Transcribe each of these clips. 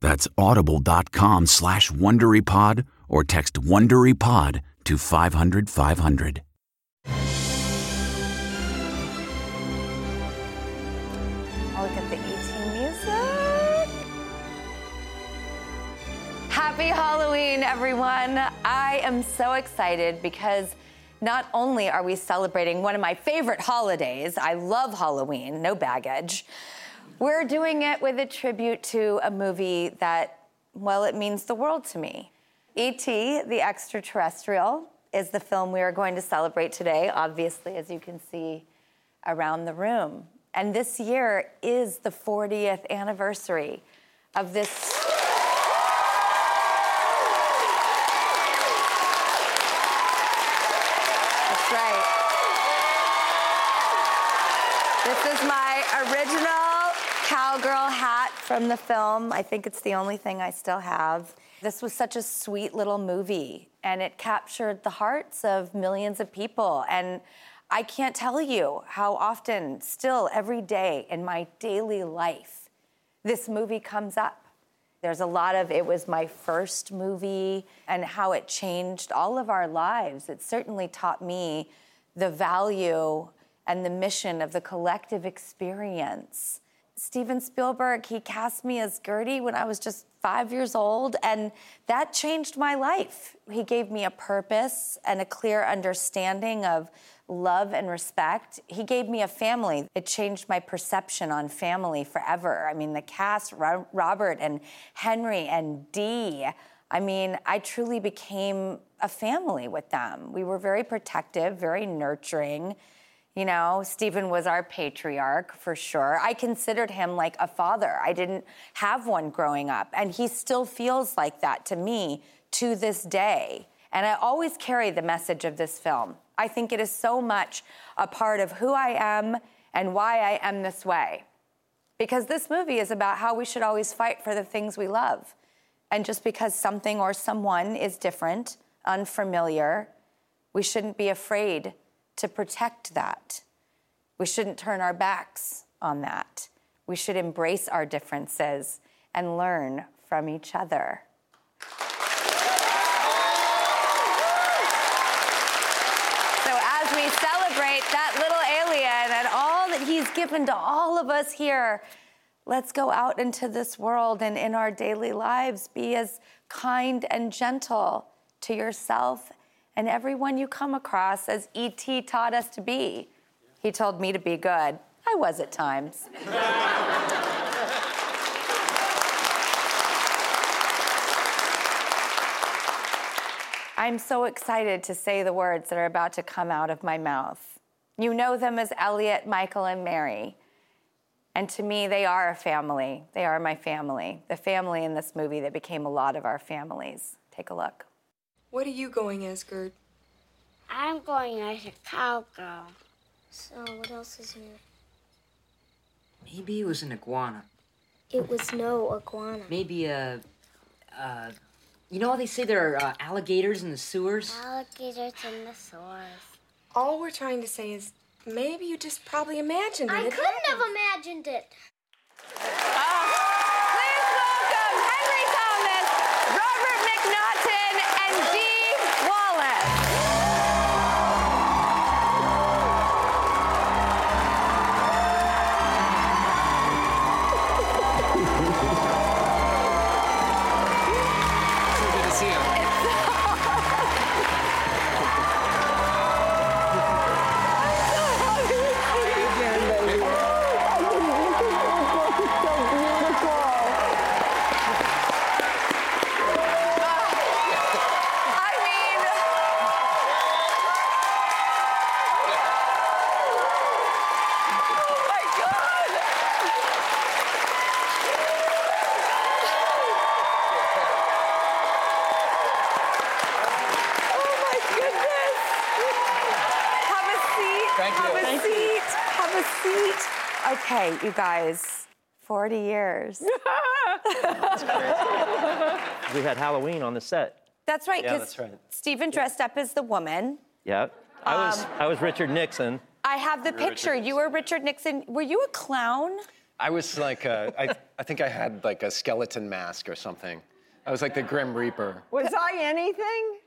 That's audible.com slash WonderyPod or text WonderyPod to 500 500. I'll look at the ET music. Happy Halloween, everyone. I am so excited because not only are we celebrating one of my favorite holidays, I love Halloween, no baggage. We're doing it with a tribute to a movie that, well, it means the world to me. E.T., the extraterrestrial, is the film we are going to celebrate today, obviously, as you can see around the room. And this year is the 40th anniversary of this. That's right. This is my original cowgirl hat from the film. I think it's the only thing I still have. This was such a sweet little movie, and it captured the hearts of millions of people. And I can't tell you how often, still every day in my daily life, this movie comes up. There's a lot of it was my first movie and how it changed all of our lives. It certainly taught me the value and the mission of the collective experience. Steven Spielberg, he cast me as Gertie when I was just five years old, and that changed my life. He gave me a purpose and a clear understanding of love and respect. He gave me a family. It changed my perception on family forever. I mean, the cast, Robert and Henry and Dee, I mean, I truly became a family with them. We were very protective, very nurturing. You know, Steven was our patriarch for sure. I considered him like a father. I didn't have one growing up, and he still feels like that to me to this day. And I always carry the message of this film. I think it is so much a part of who I am and why I am this way. Because this movie is about how we should always fight for the things we love. And just because something or someone is different, unfamiliar, we shouldn't be afraid to protect that. We shouldn't turn our backs on that. We should embrace our differences and learn from each other. So, as we celebrate that little alien and all that he's given to all of us here, let's go out into this world and in our daily lives be as kind and gentle to yourself and everyone you come across as E.T. taught us to be. He told me to be good. I was at times. I'm so excited to say the words that are about to come out of my mouth. You know them as Elliot, Michael, and Mary. And to me, they are a family. They are my family. The family in this movie that became a lot of our families. Take a look. What are you going as, Gert? I'm going as a cowgirl. So, what else is new? Maybe it was an iguana. It was no iguana. Maybe a. Uh, you know how they say there are uh, alligators in the sewers? Alligators in the sewers. All we're trying to say is maybe you just probably imagined it. I couldn't have imagined it. Please Have a seat. Okay, you guys, 40 years. We had Halloween on the set. That's right, Yeah, because that's right. Steven dressed up as the woman. Yeah. I was Um, I was Richard Nixon. I have the picture. You were Richard Nixon. Were you a clown? I was like, a, I, I think I had like a skeleton mask or something. I was like the Grim Reaper. Was I anything?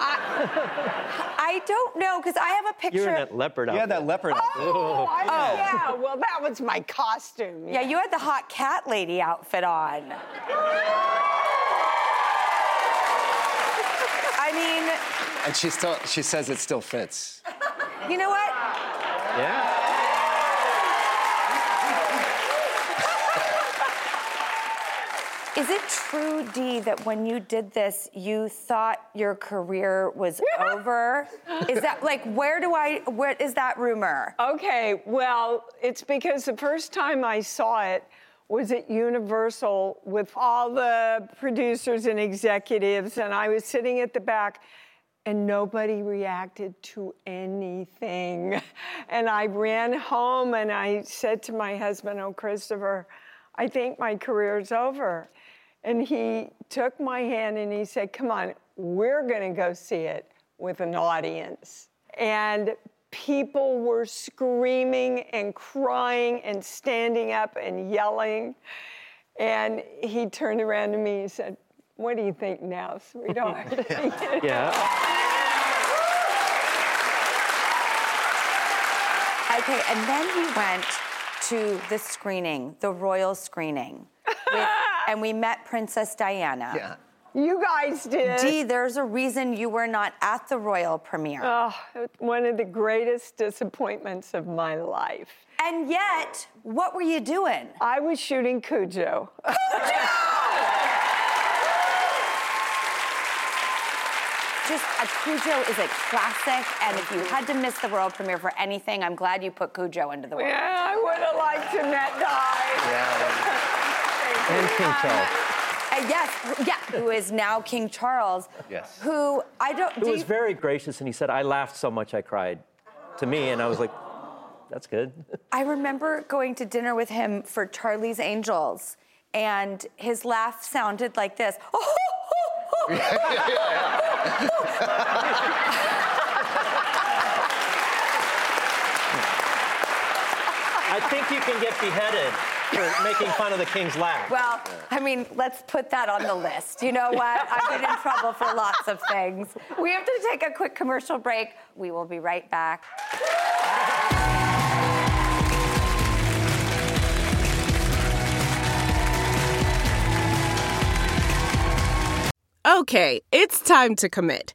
I I don't know, because I have a picture. You were in that leopard Yeah, outfit. that leopard. Oh, I, oh. Oh. yeah. Well, that was my costume. Yeah, you had the hot cat lady outfit on. I mean, And she still, she says it still fits. you know what? Yeah. Is it true, Dee, that when you did this, you thought your career was over? Is that like where do I? What is that rumor? Okay, well, it's because the first time I saw it was at Universal with all the producers and executives, and I was sitting at the back, and nobody reacted to anything. And I ran home and I said to my husband, Oh, Christopher, I think my career's over. And he took my hand and he said, Come on, we're gonna go see it with an audience. And people were screaming and crying and standing up and yelling. And he turned around to me and said, What do you think now, sweetheart? Yeah. Okay, and then he went to the screening, the royal screening, with, and we met Princess Diana. Yeah. you guys did. Dee, there's a reason you were not at the royal premiere. Oh, one of the greatest disappointments of my life. and yet, what were you doing? I was shooting Cujo. Cujo! Just a Cujo is a classic, and if you had to miss the world premiere for anything, I'm glad you put Cujo into the world. Yeah, I would have liked to met Di. And King Charles. Uh, yes, yeah, who is now King Charles. Yes. Who I don't. Who do was you- very gracious and he said, I laughed so much I cried to me. And I was like, that's good. I remember going to dinner with him for Charlie's Angels, and his laugh sounded like this. I think you can get beheaded for making fun of the king's laugh. Well, I mean, let's put that on the list. You know what? I've been in trouble for lots of things. We have to take a quick commercial break. We will be right back. Okay, it's time to commit.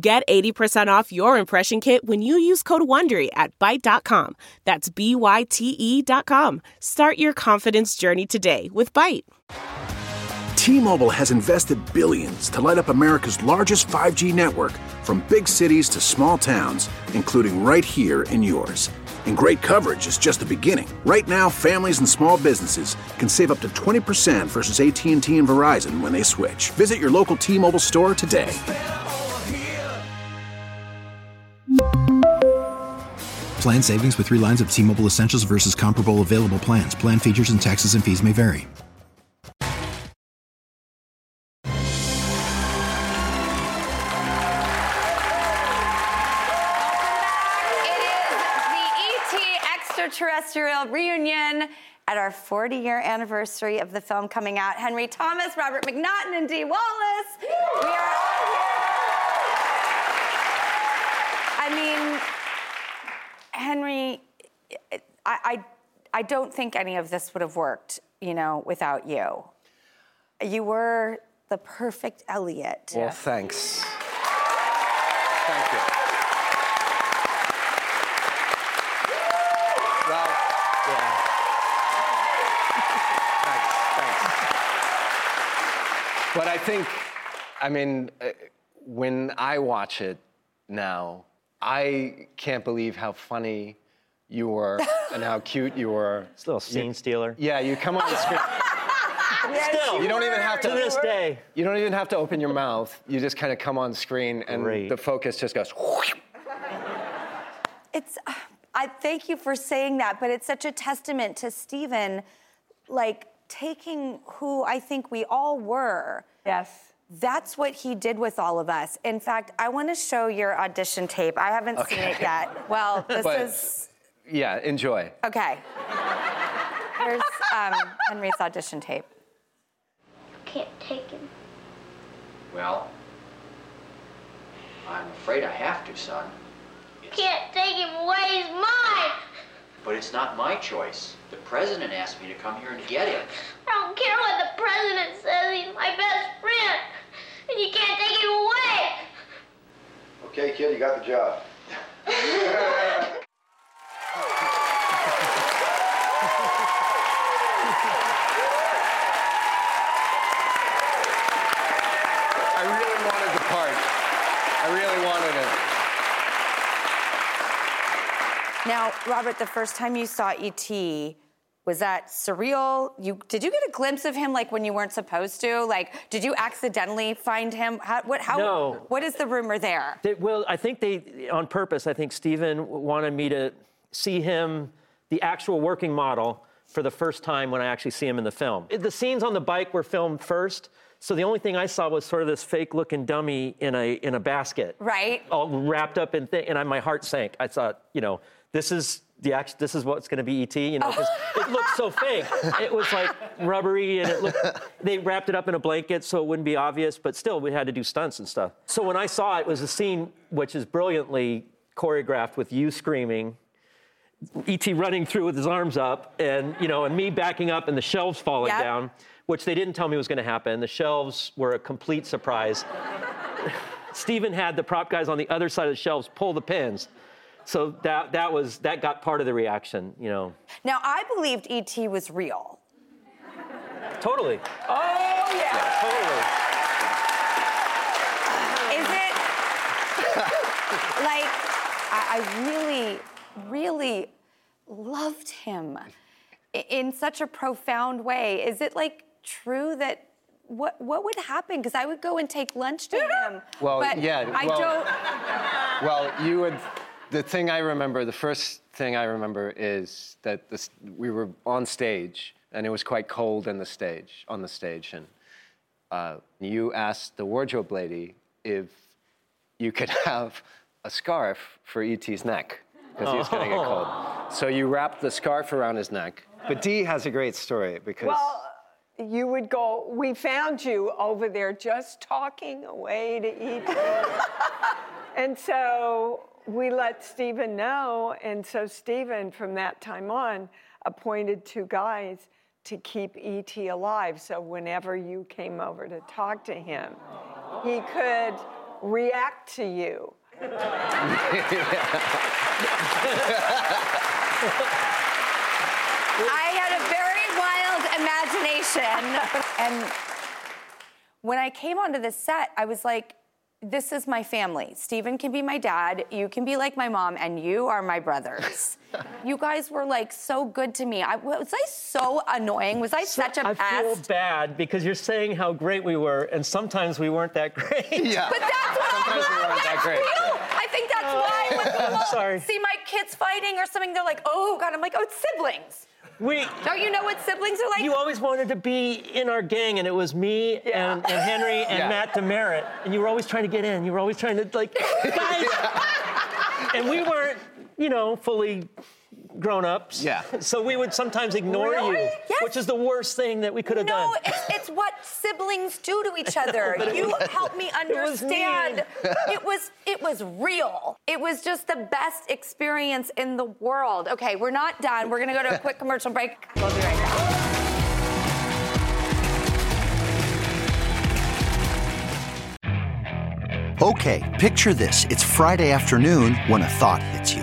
Get 80% off your impression kit when you use code WONDERY at Byte.com. That's B-Y-T-E dot com. Start your confidence journey today with Byte. T-Mobile has invested billions to light up America's largest 5G network from big cities to small towns, including right here in yours. And great coverage is just the beginning. Right now, families and small businesses can save up to 20% versus AT&T and Verizon when they switch. Visit your local T-Mobile store today. Plan savings with three lines of T Mobile Essentials versus comparable available plans. Plan features and taxes and fees may vary. It is the ET extraterrestrial reunion at our 40 year anniversary of the film coming out. Henry Thomas, Robert MacNaughton, and Dee Wallace. We are all here. I mean, Henry, I, I, I don't think any of this would have worked, you know, without you. You were the perfect Elliot. Well, thanks. Thank you. Thanks. But I think, I mean, uh, when I watch it now, I can't believe how funny you were and how cute you were. It's a little scene stealer. Yeah, you come on the screen. Still, You don't even have to. to this day. You don't even have to open your mouth. You just kind of come on screen, and Great. the focus just goes. It's, uh, I thank you for saying that, but it's such a testament to Steven, like taking who I think we all were. Yes. That's what he did with all of us. In fact, I want to show your audition tape. I haven't seen it yet. Well, this But- is Yeah, enjoy. okay. Here's um, Henry's audition tape. Can't take him. Well, I'm afraid I have to, son. Can't take him away. He's mine. But it's not my choice. The president asked me to come here and get him. I don't care what the president says. He's my best friend. And you can't take him away. Okay, kid, you got the job. I really wanted the part. I really wanted it. Now, Robert, the first time you saw E.T., was that surreal? You did you get a glimpse of him like when you weren't supposed to? Like, did you accidentally find him? How, what? How? No. What is the rumor there? They, well, I think they, on purpose, I think Steven wanted me to see him, the actual working model, for the first time when I actually see him in the film. The scenes on the bike were filmed first, so the only thing I saw was sort of this fake-looking dummy in a in a basket, Right. all wrapped up in thing, and I, my heart sank. I thought, you know, this is the act, this is what's going to be ET, you know, because it looked so fake. It was like rubbery, and it looked. They wrapped it up in a blanket so it wouldn't be obvious, but still, we had to do stunts and stuff. So when I saw it, it was a scene which is brilliantly choreographed with you screaming. ET running through with his arms up, and you know, and me backing up, and the shelves falling Yep. down, which they didn't tell me was going to happen. The shelves were a complete surprise. Steven had the prop guys on the other side of the shelves pull the pins, so that that was that got part of the reaction. You know, Now, I believed E.T. was real. totally, Oh, yeah. totally. Is it like I, I really, really loved him in such a profound way? Is it like true that what what would happen? Because I would go and take lunch to him. Well, but yeah, I well- don't. Well, you would. The thing I remember, the first thing I remember is that this, we were on stage, and it was quite cold in the stage, on the stage, and uh, you asked the wardrobe lady if you could have a scarf for E.T.'s neck because he was going to get cold. So you wrapped the scarf around his neck. But Dee has a great story because. Well, you would go, we found you over there just talking away to E.T. and so we let Steven know. And so Steven, from that time on, appointed two guys to keep E.T. alive. So whenever you came over to talk to him, he could react to you. I had a very wild imagination, and when I came onto the set, I was like, this is my family. Steven can be my dad, you can be like my mom, and you are my brothers. you guys were like so good to me. I, was I so annoying? Was I such a I feel bad because you're saying how great we were, and sometimes we weren't that great. Yeah. But that's what Sometimes we weren't that great. real. I think that's why when people sorry. see my kids fighting or something, they're like, oh God, I'm like, oh, it's siblings. We, Don't you know what siblings are like? you always wanted to be in our gang, and it was me and, and Henry and Yeah. Matt Demerit, and you were always trying to get in. You were always trying to like, guys. and we weren't, you know, fully grown ups. Yeah. So we would sometimes ignore Really? you, Yes. which is the worst thing that we could have no, done. it's, it's what siblings do to each other. but you was- helped me was understand. it was it was real. It was just the best experience in the world. Okay, we're not done. We're gonna go to a quick commercial break. We'll be right back. Okay, picture this. It's Friday afternoon when a thought hits you.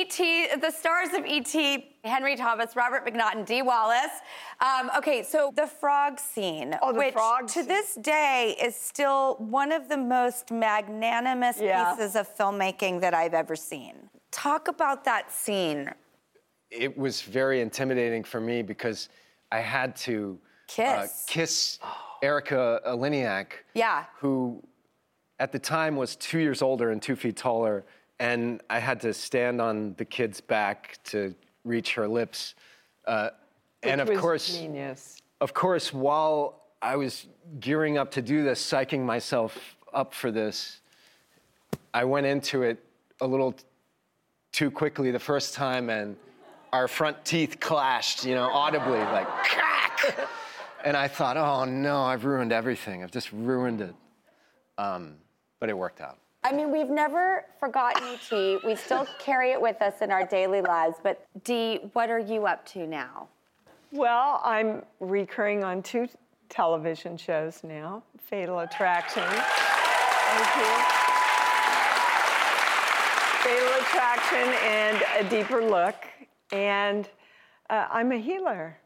ET, the stars of ET, Henry Thomas, Robert MacNaughton, Dee Wallace. Um, okay, so the frog scene, Oh, the which frog to this day is still one of the most magnanimous Yeah. pieces of filmmaking that I've ever seen. Talk about that scene. it was very intimidating for me because I had to uh, Kiss. kiss Erika Eleniak, Yeah. who at the time was two years older and two feet taller, and I had to stand on the kid's back to reach her lips. Uh, and of course, genius. of course, while I was gearing up to do this, psyching myself up for this, I went into it a little t- too quickly the first time, and our front teeth clashed, you know, audibly, like crack. And I thought, oh no, I've ruined everything. I've just ruined it. Um, but it worked out. I mean, we've never forgotten ET. We still carry it with us in our daily lives. But Dee, what are you up to now? Well, I'm recurring on two television shows now Fatal Attraction. Thank you. Fatal Attraction and A Deeper Look. And uh, I'm a healer.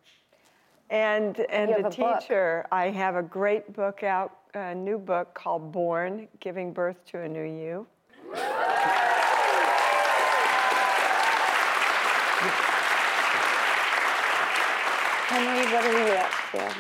And, and a a book. teacher. I have a great book out, a new book called Born Giving Birth to a New You. Henry, what are you up to?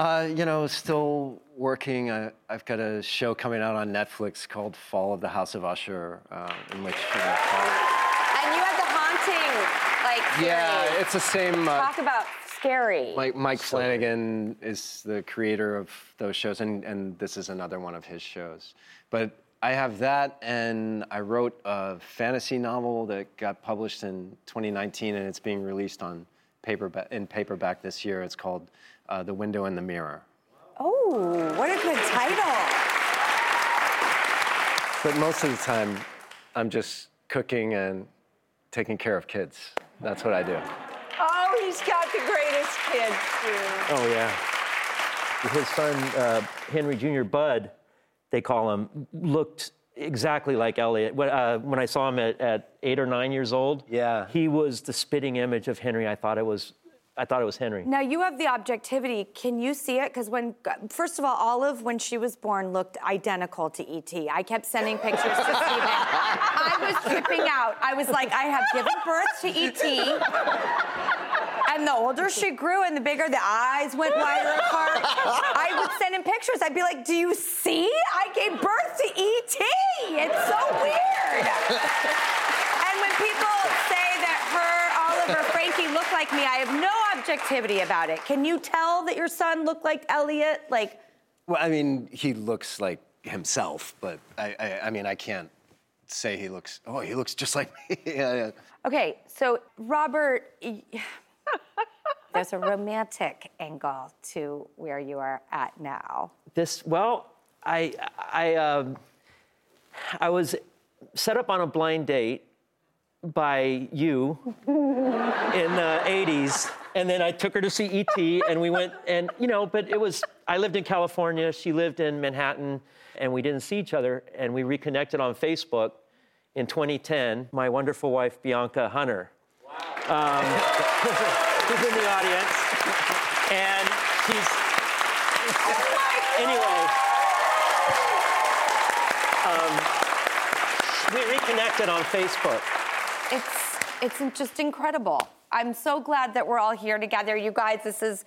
Uh, you know, still working. I, I've got a show coming out on Netflix called Fall of the House of Usher, uh, in which. You know, And you had the haunting, like, yeah, series. it's the same. Uh, Talk about scary. Mike, Mike Flanagan is the creator of those shows, and, and this is another one of his shows. But I have that, and I wrote a fantasy novel that got published in 2019, and it's being released on paperback in paperback this year. It's called uh, The Window in the Mirror. Oh, what a good title. But most of the time, I'm just cooking and taking care of kids. That's what I do. Oh, he's got the greatest kids, too. Oh yeah. His son uh, Henry Jr. Bud, they call him, looked exactly like Elliot. When, uh, when I saw him at, at eight or nine years old, Yeah. he was the spitting image of Henry. I thought it was I thought it was Henry. Now you have the objectivity. Can you see it? Because when, first of all, Olive, when she was born, looked identical to ET. I kept sending pictures to Steven. I was tripping out. I was like, I have given birth to ET. And the older she grew and the bigger the eyes went wider apart, I would send him pictures. I'd be like, Do you see? I gave birth to ET. It's so weird. and when people say that her, Oliver, Frankie look like me, I have no objectivity about it. Can you tell that your son looked like Elliot? Like, Well, I mean, he looks like himself, but I, I, I mean, I can't say he looks. Oh, he looks just like me. yeah, yeah. okay, so Robert, y- there's a romantic angle to where you are at now. This well, I I um, I was set up on a blind date by you in the 80s and then I took her to see ET and we went and you know but it was I lived in California she lived in Manhattan and we didn't see each other and we reconnected on Facebook in 2010 my wonderful wife Bianca Hunter um, who's in the audience and she's anyway um, we reconnected on Facebook It's it's just incredible. I'm so glad that we're all here together, you guys. This is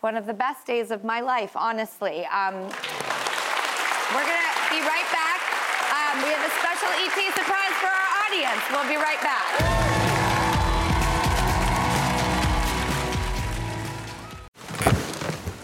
one of the best days of my life, honestly. Um, we're gonna be right back. Um, we have a special ET surprise for our audience. We'll be right back.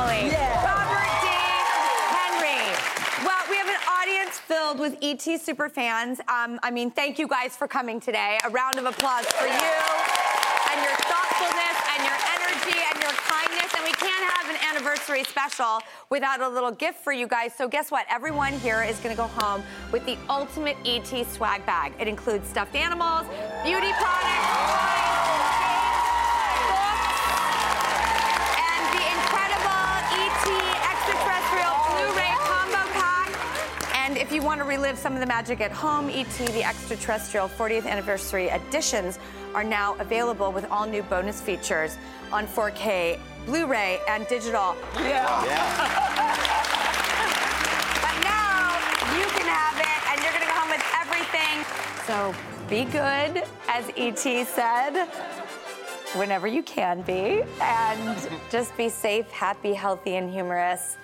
Family. Robert D. Henry. Well, we have an audience filled with ET superfans. Um, I mean, thank you guys for coming today. A round of applause for you and your thoughtfulness and your energy and your kindness. And we can't have an anniversary special without a little gift for you guys. So guess what? Everyone here is going to go home with the ultimate ET swag bag. It includes stuffed animals, beauty products, you want to relive some of the magic at home, ET the extraterrestrial 40th anniversary editions are now available with all new bonus features on 4K, Blu-ray, and digital. Yeah. but now you can have it, and you're gonna go home with everything. So be good, as ET said whenever you can be. And just be safe, happy, healthy, and humorous.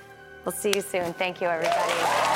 We'll see you soon. Thank you, everybody.